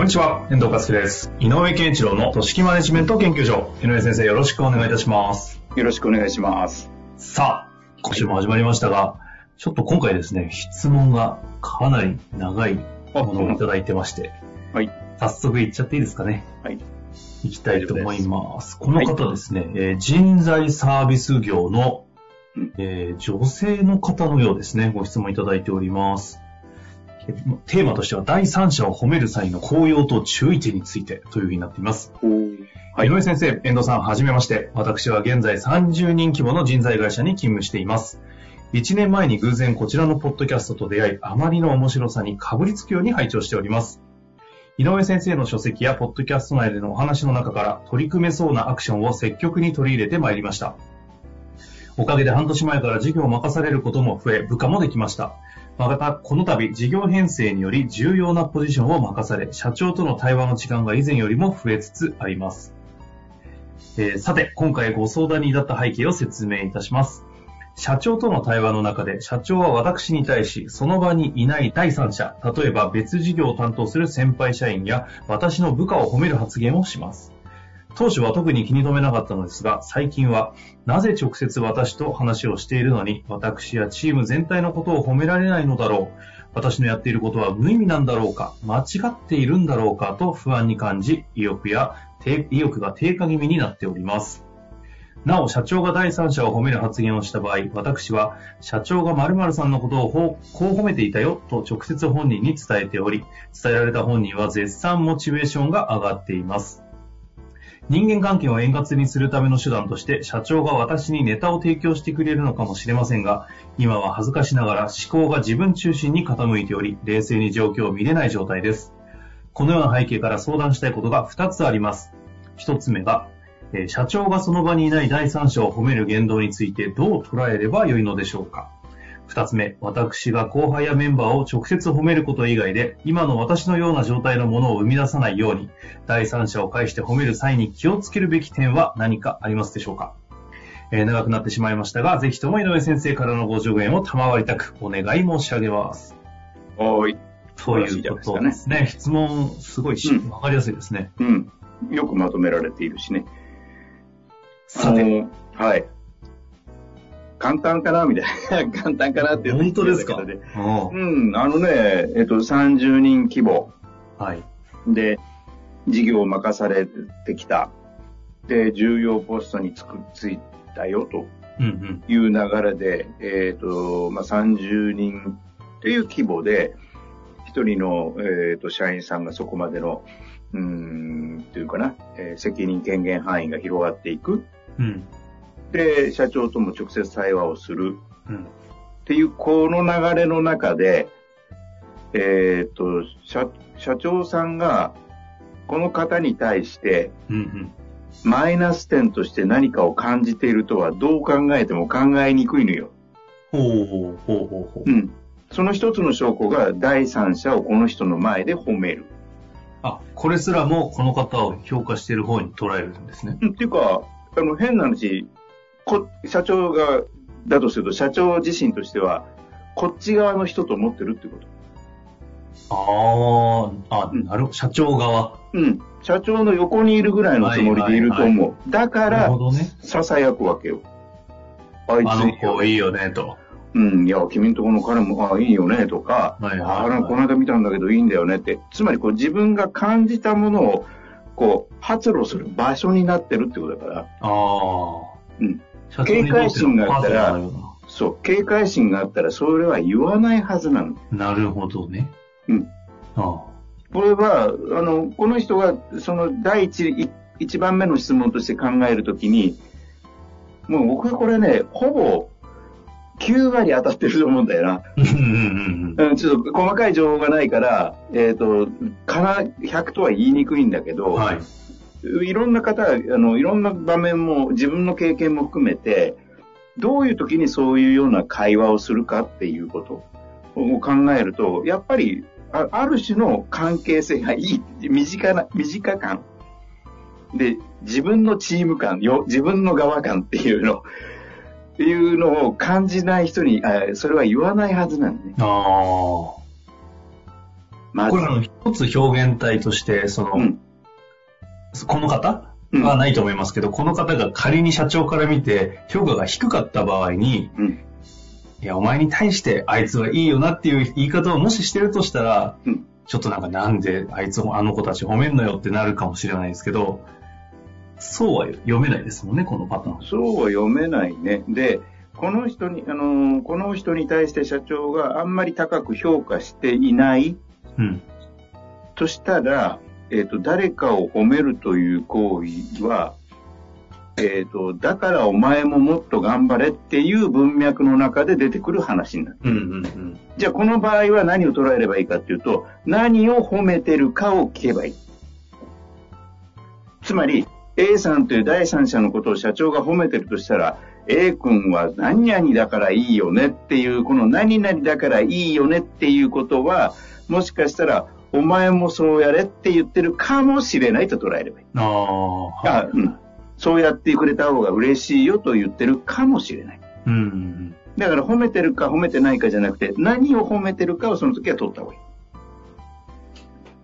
こんにちは、遠藤和樹です。井上健一郎の組織マネジメント研究所。井上先生、よろしくお願いいたします。よろしくお願いします。さあ、今週も始まりましたが、ちょっと今回ですね、質問がかなり長いものをいただいてまして、はい。早速いっちゃっていいですかね。はい。いきたいと思います。この方ですね、えー人材サービス業の、うんえー女性の方のようですね、ご質問いただいております。えーテーマとしては、第三者を褒める際の効用と注意点についてというふうになっています。はい井上先生、遠藤さん、はじめまして。私は現在30人規模の人材会社に勤務しています。1年前に偶然こちらのポッドキャストと出会い、あまりの面白さにかぶりつくように拝聴しております。井上先生の書籍やポッドキャスト内でのお話の中から取り組めそうなアクションを積極に取り入れてまいりました。おかげで半年前から事業を任されることも増え、部下もできました。また、この度、事業編成により重要なポジションを任され、社長との対話の時間が以前よりも増えつつあります。えーさて、今回ご相談に至った背景を説明いたします。社長との対話の中で、社長は私に対し、その場にいない第三者、例えば別事業を担当する先輩社員や、私の部下を褒める発言をします。当初は特に気に留めなかったのですが、最近は、なぜ直接私と話をしているのに、私やチーム全体のことを褒められないのだろう。私のやっていることは無意味なんだろうか、間違っているんだろうかと不安に感じ、意欲や意欲が低下気味になっております。なお、社長が第三者を褒める発言をした場合、私は、社長が〇〇さんのことをこう褒めていたよと直接本人に伝えており、伝えられた本人は絶賛モチベーションが上がっています。人間関係を円滑にするための手段として、社長が私にネタを提供してくれるのかもしれませんが、今は恥ずかしながら思考が自分中心に傾いており、冷静に状況を見れない状態です。このような背景から相談したいことが2つあります。1つ目が、え社長がその場にいない第三者を褒める言動についてどう捉えればよいのでしょうか。2つ目、私が後輩やメンバーを直接褒めること以外で、今の私のような状態のものを生み出さないように、第三者を介して褒める際に気をつけるべき点は何かありますでしょうか？えー長くなってしまいましたが、ぜひとも井上先生からのご助言を賜りたくお願い申し上げます。はい。ということですね。質問、すごいし、うんわかりやすいですね。うん。よくまとめられているしね。さて、はい。簡単かなみたいな。簡単かなっていう本当ですか？うんうん。あのね、えっと、30人規模はい。で、事業を任されてきた。で、重要ポストにつく、ついたよとうんうん。いう流れで、えっ、と、まあ、30人っていう規模で、一人の、えー、と社員さんがそこまでの、うーん、というかな、えー責任権限範囲が広がっていく。うん。で、社長とも直接対話をする。うん。っていう、この流れの中で、えっ、と、社、社長さんが、この方に対して、うんうん。マイナス点として何かを感じているとは、どう考えても考えにくいのよ。ほうほうほうほうほう。うん。その一つの証拠が、第三者をこの人の前で褒める。あ、これすらもこの方を評価している方に捉えるんですね。うんっていうか、あの、変な話、こ、社長が、だとすると、社長自身としては、こっち側の人と思ってるってこと？ああ、あ、うんなるほど。社長側。うん。社長の横にいるぐらいのつもりでいると思う。はいはいだからなるほ、どね。囁くわけよ。あいあのついいよ子いいよね、と。うん、いや、君んとこの彼も、あいいよね、とか、はいはいはいあこの間見たんだけどいいんだよねって、つまりこう自分が感じたものを、こう、発露する場所になってるってことだから、ああ。うん。警戒心があったらそう、警戒心があったら、それは言わないはずなの。うななるほどね。うん。あこれは、あの、この人が、その第一、い一番目の質問として考えるときに、もう僕はこれね、ほぼ9割当たってると思うんだよな。うんうんうんうん、ちょっと細かい情報がないから、えっ、と、かな、100とは言いにくいんだけど、うん。はい。いろんな方、あの、いろんな場面も、自分の経験も含めて、どういう時にそういうような会話をするかっていうことを考えると、やっぱり、あある種の関係性がいい、身近な、身近感。で、自分のチーム感、よ自分の側感っていうの、っていうのを感じない人に、あそれは言わないはずなんだね。ああ。まずこれあの、一つ表現体として、その、うんこの方？うんはないと思いますけど、この方が仮に社長から見て評価が低かった場合に、うんいや、お前に対してあいつはいいよなっていう言い方をもししてるとしたら、うんちょっとなんかなんであいつをあの子たち褒めんのよってなるかもしれないですけど、そうは読めないですもんね、このパターン。そうは読めないね。で、この人に、あのーこの人に対して社長があんまり高く評価していないうん。としたら、えっ、と、誰かを褒めるという行為は、えっ、と、だからお前ももっと頑張れっていう文脈の中で出てくる話になる。うんうんうん。じゃあこの場合は何を捉えればいいかっていうと、何を褒めてるかを聞けばいい。つまり、A さんという第三者のことを社長が褒めてるとしたら、A 君は何々だからいいよねっていう、この何々だからいいよねっていうことは、もしかしたら、お前もそうやれって言ってるかもしれないと捉えればいい。ああ、はい。あうん、そうやってくれた方が嬉しいよと言ってるかもしれない。うんうんだから褒めてるか褒めてないかじゃなくて、何を褒めてるかをその時は取った方がいい。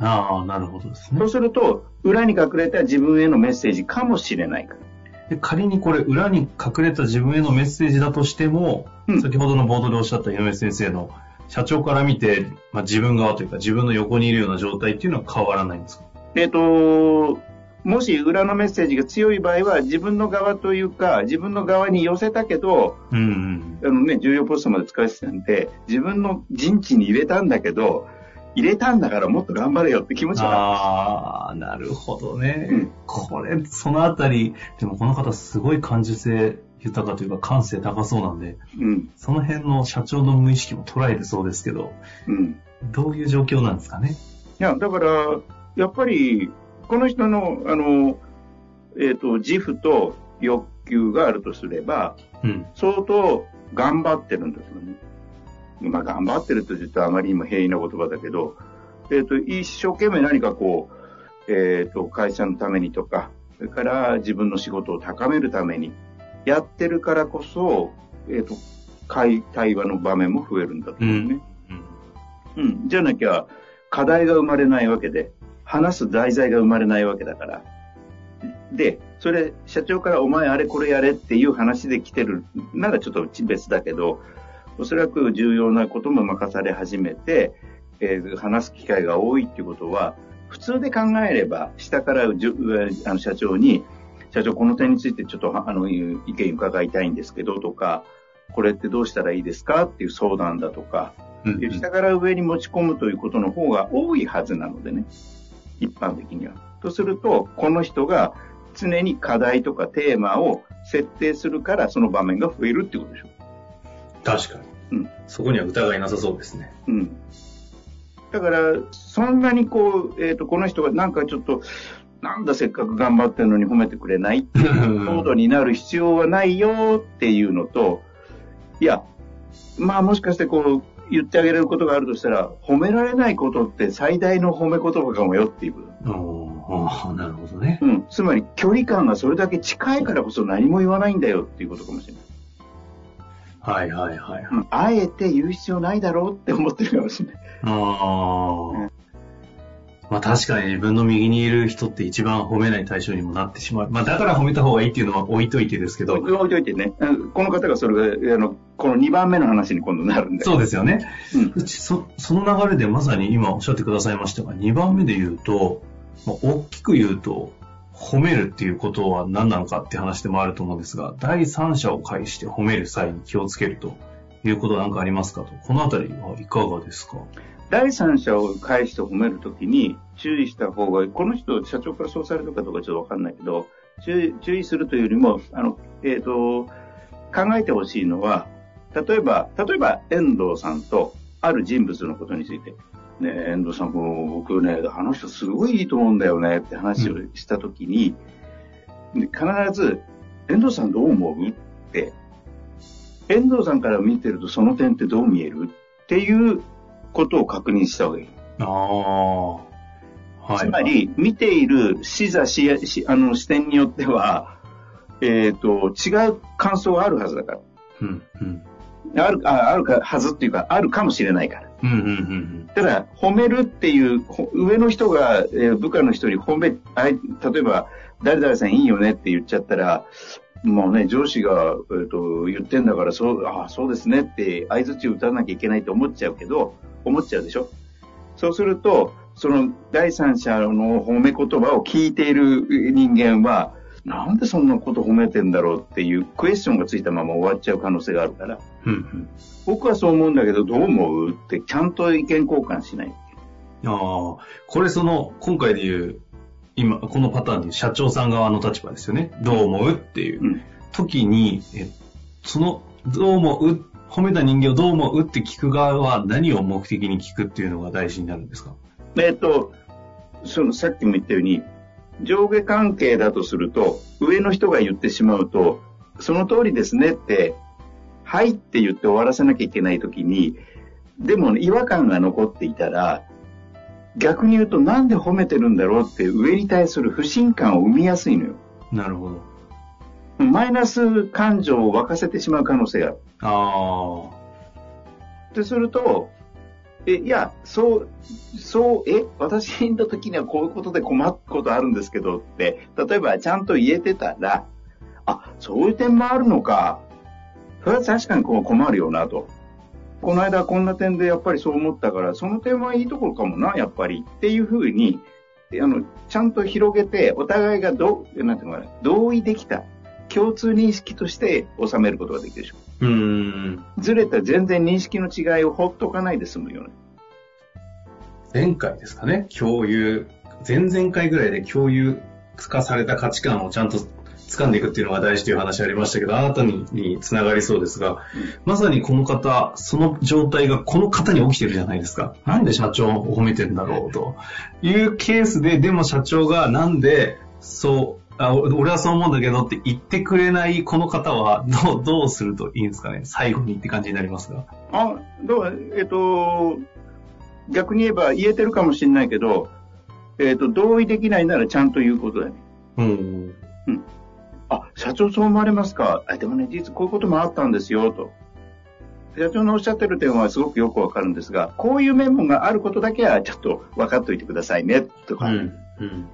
うん。ああ、なるほどですねそう。すると、裏に隠れた自分へのメッセージかもしれないから。で仮にこれ裏に隠れた自分へのメッセージだとしても、うん先ほどのボードでおっしゃった井上先生の社長から見て、まあ、自分側というか自分の横にいるような状態っていうのは変わらないんですか？えっ、と、もし裏のメッセージが強い場合は、自分の側というか、自分の側に寄せたけど、うんうん。あのね、重要ポストまで使わせてたんで、自分の陣地に入れたんだけど、入れたんだからもっと頑張れよって気持ちが。ああ、なるほどね。うんこれ、そのあたり、でもこの方すごい感受性豊かというか感性高そうなんで、うん。その辺の社長の無意識も捉えてそうですけど、うん。どういう状況なんですかね？いや、だから、やっぱり、この人の、あの、えっ、と、自負と欲求があるとすれば、うん。相当頑張ってるんですよね。まあ、頑張ってると言うとあまりにも平易な言葉だけど、えっ、と、一生懸命何かこう、えっ、と、会社のためにとか、それから自分の仕事を高めるために、やってるからこそ、えっ、と、会、対話の場面も増えるんだと思うね。うん。うん。じゃなきゃ、課題が生まれないわけで、話す題材が生まれないわけだから。で、それ、社長からお前あれこれやれっていう話で来てるならちょっと別だけど、おそらく重要なことも任され始めて、えー話す機会が多いっていうことは、普通で考えれば、下からあの社長に、社長この点についてちょっとあの意見伺いたいんですけどとか、これってどうしたらいいですかっていう相談だとか、うんうん下から上に持ち込むということの方が多いはずなのでね、一般的には。とすると、この人が常に課題とかテーマを設定するから、その場面が増えるってことでしょ。確かに。うんそこには疑いなさそうですね。うん。だから、そんなにこう、えっ、と、この人がなんかちょっと、なんだせっかく頑張ってるのに褒めてくれないっていうモードになる必要はないよっていうのと、いや、まあもしかしてこう、言ってあげれることがあるとしたら、褒められないことって最大の褒め言葉かもよっていう。おーなるほどね。うん。つまり、距離感がそれだけ近いからこそ何も言わないんだよっていうことかもしれない。はいはいはい。うん。あえて言う必要ないだろうって思ってるかもしれない。ああ。まあ確かに自分の右にいる人って一番褒めない対象にもなってしまう。まあだから褒めた方がいいっていうのは置いといてですけど。置いといてね、うんこの方がそれが、あの、この2番目の話に今度なるんで。そうですよね。うん。そその流れでまさに今おっしゃってくださいましたが、2番目で言うと、まあ、大きく言うと、褒めるっていうことは何なのかって話でもあると思うんですが、第三者を介して褒める際に気をつけるということは何かありますかと。このあたりはいかがですか？第三者を介して褒めるときに注意した方が。この人、社長からそうされるかどうかちょっとわかんないけど、注意注意するというよりも、あの、えっ、と、考えてほしいのは、例えば、例えば遠藤さんとある人物のことについて、ね、遠藤さん、も僕ね、あの人すごいいいと思うんだよねって話をしたときに、で必ず、遠藤さんどう思うって、遠藤さんから見てるとその点ってどう見えるっていうことを確認した方がいい。ああ。はい。つま、り、見ている視座視視あの視点によっては、えっ、と、違う感想があるはずだから。うん、うん。ある、ああるか、はずっていうか、あるかもしれないから。うん、うん、うん。ただ、褒めるっていう、ほ上の人が、えー部下の人に褒め、あい例えば、誰々さんいいよねって言っちゃったら、もうね、上司が、えー、と言ってんだから、そう、ああ、そうですねって、相づちを打たなきゃいけないと思っちゃうけど、思っちゃうでしょ？そうすると、その第三者の褒め言葉を聞いている人間は、なんでそんなこと褒めてんだろうっていうクエスチョンがついたまま終わっちゃう可能性があるから、うん、うん。僕はそう思うんだけど、どう思う？ってちゃんと意見交換しない。ああ、これその、今回で言う、今、このパターンで社長さん側の立場ですよね。どう思うっていう。うん。時に、えその、どう思う、褒めた人間をどう思うって聞く側は何を目的に聞くっていうのが大事になるんですか？えっと、そのさっきも言ったように、上下関係だとすると、上の人が言ってしまうと、その通りですねって、はいって言って終わらせなきゃいけないときに、でも、違和感が残っていたら、逆に言うとなんで褒めてるんだろうって上に対する不信感を生みやすいのよ。なるほど。マイナス感情を沸かせてしまう可能性がある。あってすると、え、いや、そう、そう、え、私の時にはこういうことで困ることあるんですけどって、例えばちゃんと言えてたら、あ、そういう点もあるのか。それは確かにこう困るよなと。この間こんな点でやっぱりそう思ったから、その点はいいところかもな、やっぱり。っていうふうに、あの、ちゃんと広げて、お互いがどう、なんていうのかな、同意できた。共通認識として収めることができるでしょ。あ。うーん。ずれた全然認識の違いをほっとかないで済むよね。前回ですかね、共有、前々回ぐらいで共有化された価値観をちゃんと掴んでいくっていうのが大事という話ありましたけど、あなたににつながりそうですが、まさにこの方、その状態がこの方に起きてるじゃないですか。なんで社長を褒めてんだろうというケースで、でも社長がなんでそう、あお俺はそう思うんだけどって言ってくれないこの方はどう、どうするといいんですかね？最後にって感じになりますが。あ、どう、えっ、と、逆に言えば言えてるかもしれないけど、えっ、と、同意できないならちゃんと言うことだよね。うん。あ、社長そう思われますか？あでもね、実はこういうこともあったんですよ、と。社長のおっしゃってる点はすごくよくわかるんですが、こういうメモがあることだけはちょっと分かっておいてくださいね、とか、うん。うん。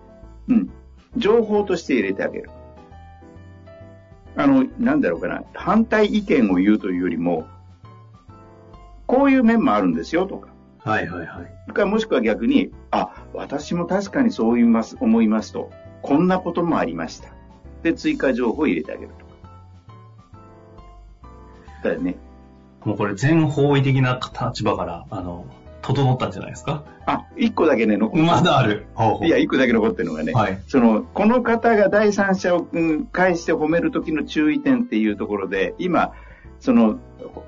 うん。情報として入れてあげる。あの、なんだろうかな。反対意見を言うというよりも、こういう面もあるんですよとか。はいはいはい。かもしくは逆に、あ、私も確かにそう言います、思いますと。こんなこともありました。で、追加情報を入れてあげるとか。だよね。もうこれ全方位的な立場から、あの、整ったんじゃないですか？あ、一個だけね、残っまだある。ほうほういや、一個だけ残ってるのがね、はい。その、この方が第三者を、うん介して褒めるときの注意点っていうところで、今、その、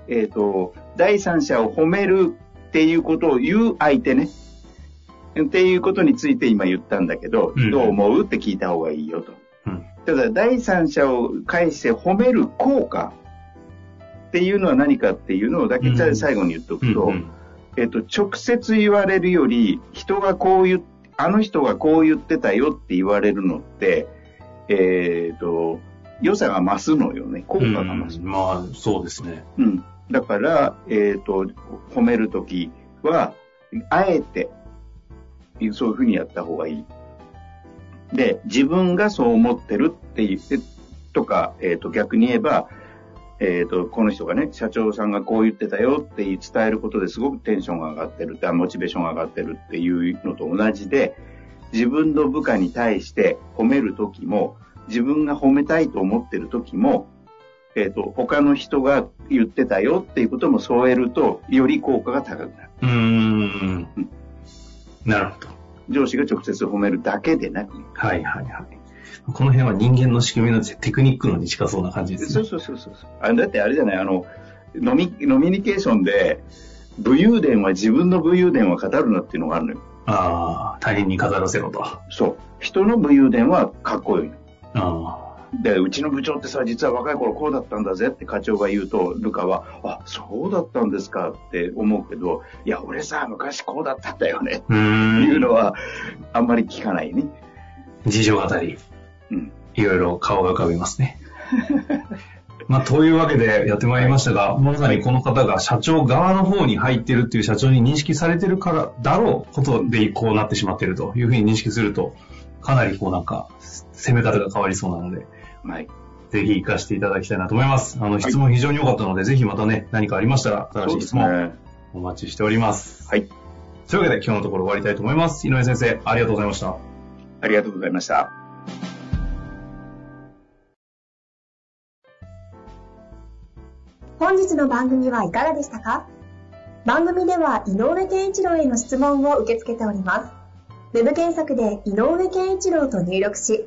えっ、と、第三者を褒めるっていうことを言う相手ね、っていうことについて今言ったんだけど、うんどう思う？って聞いた方がいいよと。うん。ただ、第三者を介して褒める効果っていうのは何かっていうのをだけじゃあ最後に言っておくと、うんうんえっと、直接言われるより、人がこう言っ、あの人がこう言ってたよって言われるのって、えっと、良さが増すのよね。効果が増す。うんまあ、そうですね。うん。だから、えっと、褒めるときは、あえて、そういうふうにやった方がいい。で、自分がそう思ってるっていう、えとか、えっと、逆に言えば、えっ、と、この人がね、社長さんがこう言ってたよって伝えることですごくテンションが上がってる、モチベーションが上がってるっていうのと同じで、自分の部下に対して褒めるときも、自分が褒めたいと思ってるときも、えっ、と、他の人が言ってたよっていうことも添えると、より効果が高くなる。うーん。なるほど。上司が直接褒めるだけでなく、はいはいはい。この辺は人間の仕組みのテクニックのに近そうな感じですね。そうそうそうそう。あだってあれじゃない、あの、飲み、飲みニケーションで、武勇伝は自分の武勇伝は語るなっていうのがあるのよ。ああ、他人に語らせろと。そう。人の武勇伝はかっこいいの。あで、うちの部長ってさ、実は若い頃こうだったんだぜって課長が言うと、ルカは、あ、そうだったんですかって思うけど、いや、俺さ、昔こうだったんだよね。っていうのは、あんまり聞かないね。事情語り。うん。いろいろ顔が浮かびますね。まあ、というわけでやってまいりましたが、まさにこの方が社長側の方に入ってるっていう社長に認識されてるからだろうことでこうなってしまってるというふうに認識すると、かなりこうなんか攻め方が変わりそうなので、はい。ぜひ活かしていただきたいなと思います。あの、質問非常に良かったので、ぜひまたね、何かありましたら、新しい質問ね。お待ちしております。はい。というわけで今日のところ終わりたいと思います。井上先生、ありがとうございました。ありがとうございました。本日の番組はいかがでしたか？番組では井上健一郎への質問を受け付けております。ウェブ検索で井上健一郎と入力し、